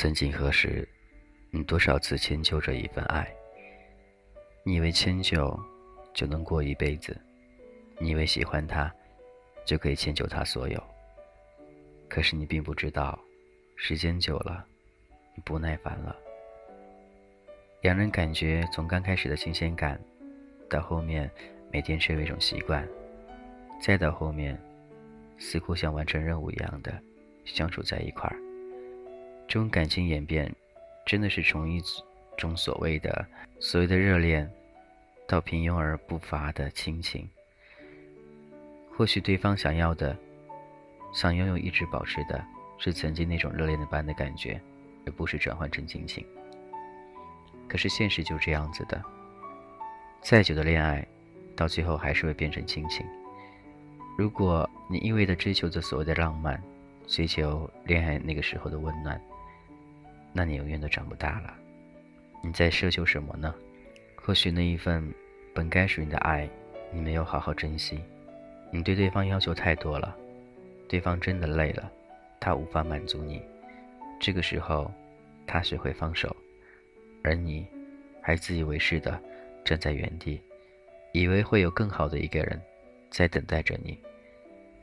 曾几何时，你多少次迁就着一份爱？你以为迁就就能过一辈子？你以为喜欢他就可以迁就他所有？可是你并不知道，时间久了，你不耐烦了。两人感觉从刚开始的新鲜感，到后面每天成为一种习惯，再到后面，似乎像完成任务一样的相处在一块儿。这种感情演变，真的是从一种所谓的所谓的热恋，到平庸而不乏的亲情。或许对方想要的，想拥有一直保持的，是曾经那种热恋的般的感觉，而不是转换成亲情。可是现实就这样子的，再久的恋爱，到最后还是会变成亲情。如果你一味的追求着所谓的浪漫，追求恋爱那个时候的温暖。那你永远都长不大了，你在奢求什么呢？或许那一份本该属于你的爱，你没有好好珍惜，你对对方要求太多了，对方真的累了，他无法满足你，这个时候，他学会放手，而你，还自以为是的站在原地，以为会有更好的一个人，在等待着你，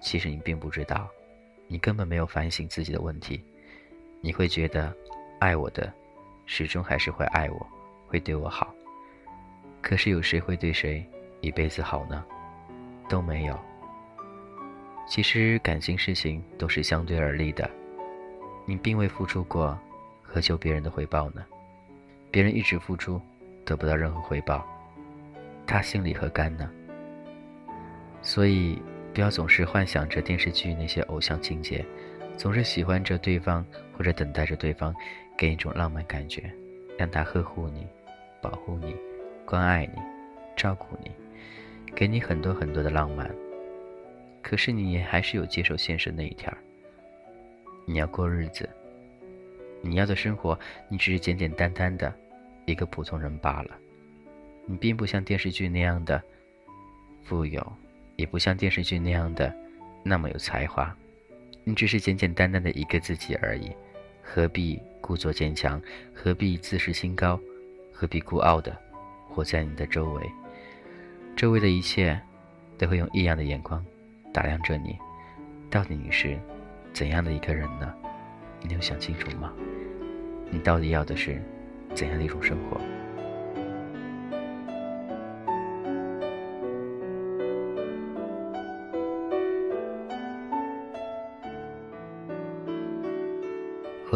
其实你并不知道，你根本没有反省自己的问题，你会觉得。爱我的，始终还是会爱我，会对我好。可是有谁会对谁一辈子好呢？都没有。其实感情事情都是相对而立的，你并未付出过，何求别人的回报呢？别人一直付出，得不到任何回报，他心里何甘呢？所以，不要总是幻想着电视剧那些偶像情节，总是喜欢着对方或者等待着对方。给一种浪漫感觉，让他呵护你、保护你、关爱你、照顾你，给你很多很多的浪漫。可是你还是有接受现实那一天儿。你要过日子，你要的生活，你只是简简单单的一个普通人罢了。你并不像电视剧那样的富有，也不像电视剧那样的那么有才华，你只是简简单单的一个自己而已。何必故作坚强？何必自视清高？何必孤傲的活在你的周围？周围的一切都会用异样的眼光打量着你。到底你是怎样的一个人呢？你有想清楚吗？你到底要的是怎样的一种生活？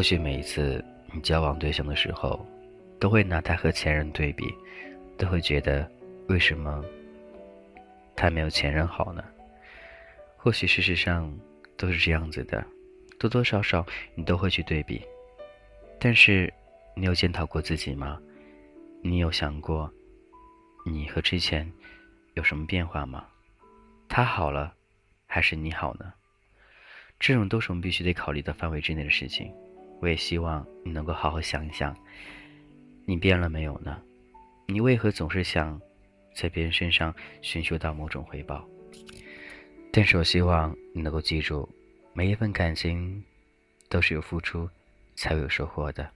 或许每一次你交往对象的时候，都会拿他和前任对比，都会觉得为什么他没有前任好呢？或许事实上都是这样子的，多多少少你都会去对比。但是你有检讨过自己吗？你有想过你和之前有什么变化吗？他好了，还是你好呢？这种都是我们必须得考虑的范围之内的事情。我也希望你能够好好想一想，你变了没有呢？你为何总是想在别人身上寻求到某种回报？但是我希望你能够记住，每一份感情都是有付出才会有收获的，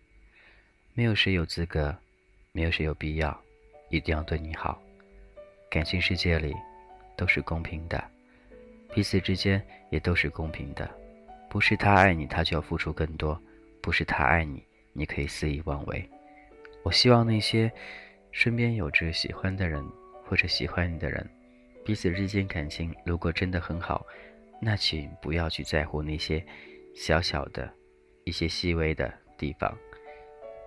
没有谁有资格，没有谁有必要一定要对你好。感情世界里都是公平的，彼此之间也都是公平的，不是他爱你，他就要付出更多。不是他爱你，你可以肆意妄为。我希望那些身边有着喜欢的人或者喜欢你的人，彼此之间感情如果真的很好，那请不要去在乎那些小小的、一些细微的地方。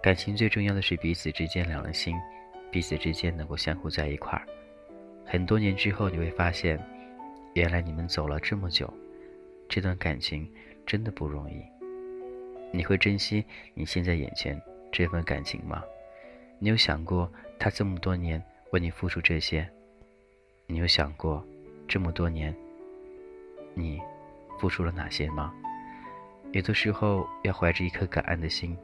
感情最重要的是彼此之间两人心，彼此之间能够相互在一块儿。很多年之后，你会发现，原来你们走了这么久，这段感情真的不容易。你会珍惜你现在眼前这份感情吗？你有想过他这么多年为你付出这些？你有想过这么多年你付出了哪些吗？有的时候要怀着一颗感恩的心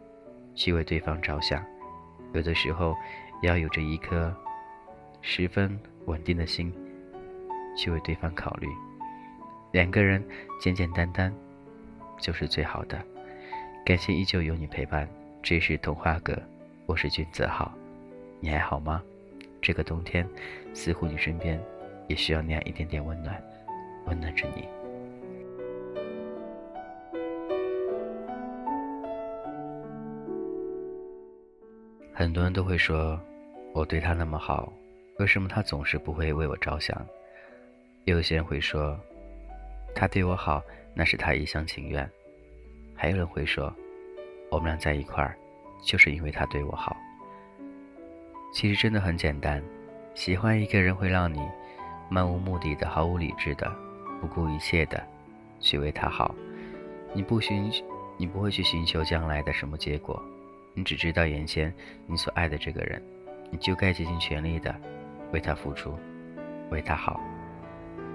去为对方着想，有的时候要有着一颗十分稳定的心去为对方考虑。两个人简简单单就是最好的。感谢依旧有你陪伴，这是童话阁，我是君子浩，你还好吗？这个冬天，似乎你身边也需要那样一点点温暖，温暖着你。很多人都会说，我对他那么好，为什么他总是不会为我着想？有些人会说，他对我好，那是他一厢情愿。还有人会说，我们俩在一块儿，就是因为他对我好。其实真的很简单，喜欢一个人会让你漫无目的的、毫无理智的、不顾一切的去为他好。你不寻，你不会去寻求将来的什么结果。你只知道眼前你所爱的这个人，你就该竭尽全力的为他付出，为他好。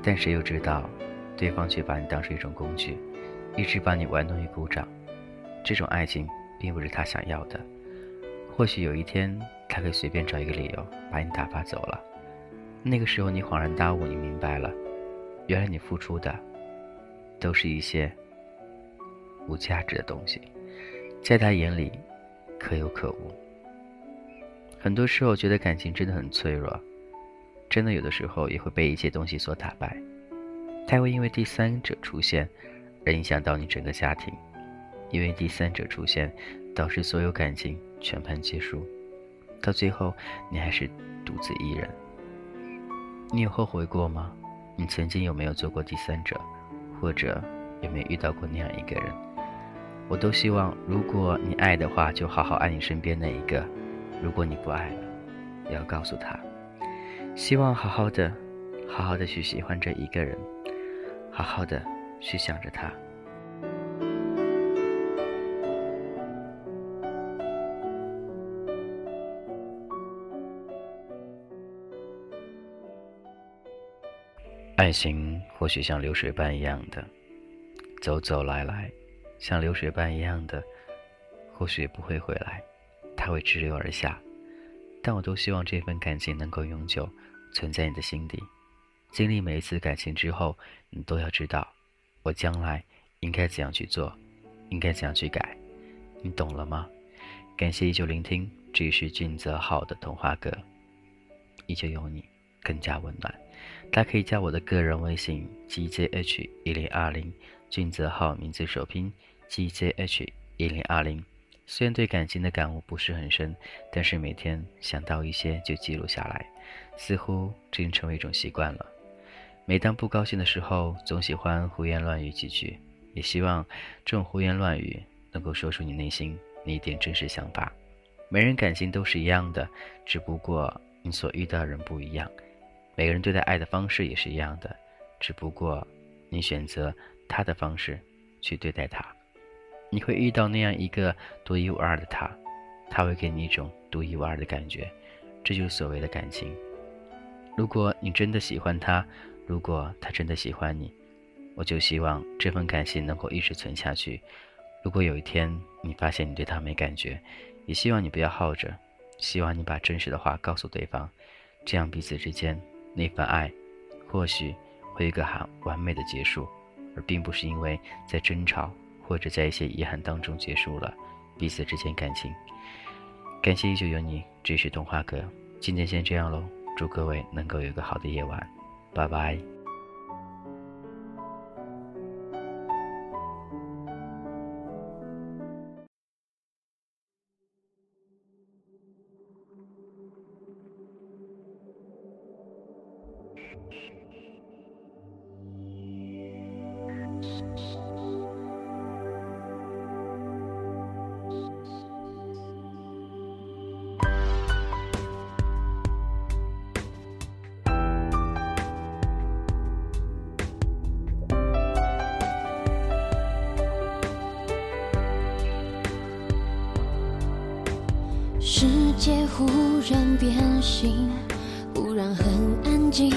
但谁又知道，对方却把你当成一种工具，一直把你玩弄于股掌。这种爱情并不是他想要的。或许有一天，他可以随便找一个理由把你打发走了。那个时候，你恍然大悟，你明白了，原来你付出的都是一些无价值的东西，在他眼里。可有可无。很多时候，觉得感情真的很脆弱，真的有的时候也会被一些东西所打败。他会因为第三者出现而影响到你整个家庭，因为第三者出现导致所有感情全盘皆输，到最后你还是独自一人。你有后悔过吗？你曾经有没有做过第三者，或者有没有遇到过那样一个人？我都希望，如果你爱的话，就好好爱你身边那一个；如果你不爱了，也要告诉他。希望好好的，好好的去喜欢这一个人，好好的去想着他。爱情或许像流水般一样的，走走来来。像流水般一样的，或许也不会回来，它会直流而下。但我都希望这份感情能够永久存在你的心底。经历每一次感情之后，你都要知道，我将来应该怎样去做，应该怎样去改。你懂了吗？感谢依旧聆听，这里是俊泽浩的童话阁，依旧有你，更加温暖。大家可以加我的个人微信 gzh 一零二零，俊泽浩名字首拼。gzh 一零二零，虽然对感情的感悟不是很深，但是每天想到一些就记录下来，似乎已经成为一种习惯了。每当不高兴的时候，总喜欢胡言乱语几句，也希望这种胡言乱语能够说出你内心那一点真实想法。每人感情都是一样的，只不过你所遇到的人不一样；每个人对待爱的方式也是一样的，只不过你选择他的方式去对待他。你会遇到那样一个独一无二的他，他会给你一种独一无二的感觉，这就是所谓的感情。如果你真的喜欢他，如果他真的喜欢你，我就希望这份感情能够一直存下去。如果有一天你发现你对他没感觉，也希望你不要耗着，希望你把真实的话告诉对方，这样彼此之间那份爱，或许会一个很完美的结束，而并不是因为在争吵。或者在一些遗憾当中结束了彼此之间感情。感谢依旧有你，这是动画哥，今天先这样喽，祝各位能够有个好的夜晚，拜拜。世界忽然变形，忽然很安静，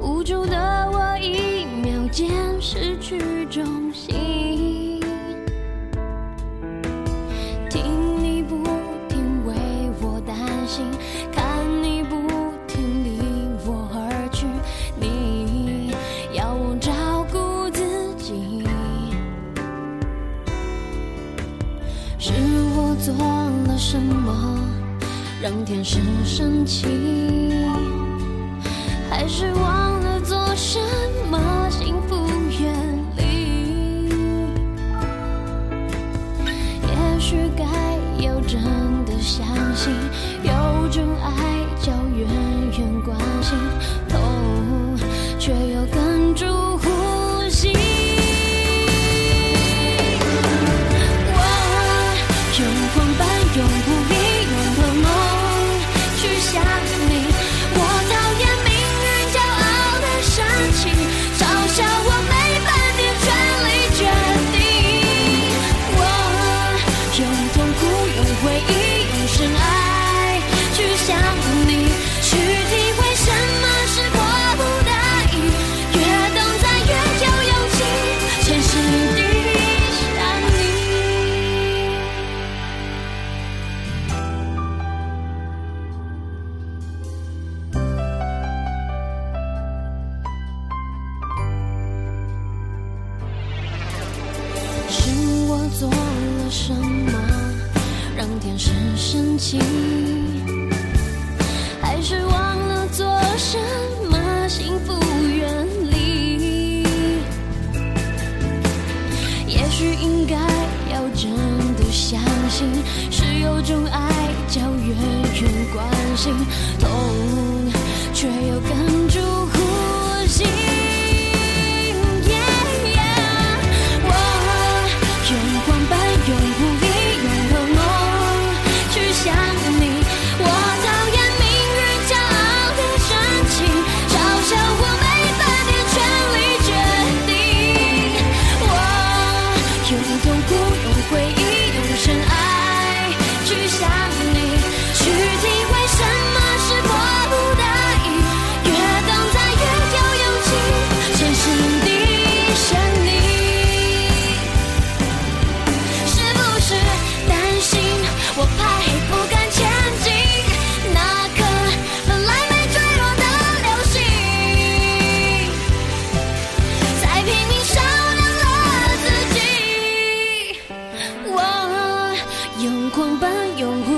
无助的我一秒间失去重心。做了什么，让天使生气？是深情还是忘了做什么幸福远离也许应该要真的相信是有种爱叫远远关心狂奔，永。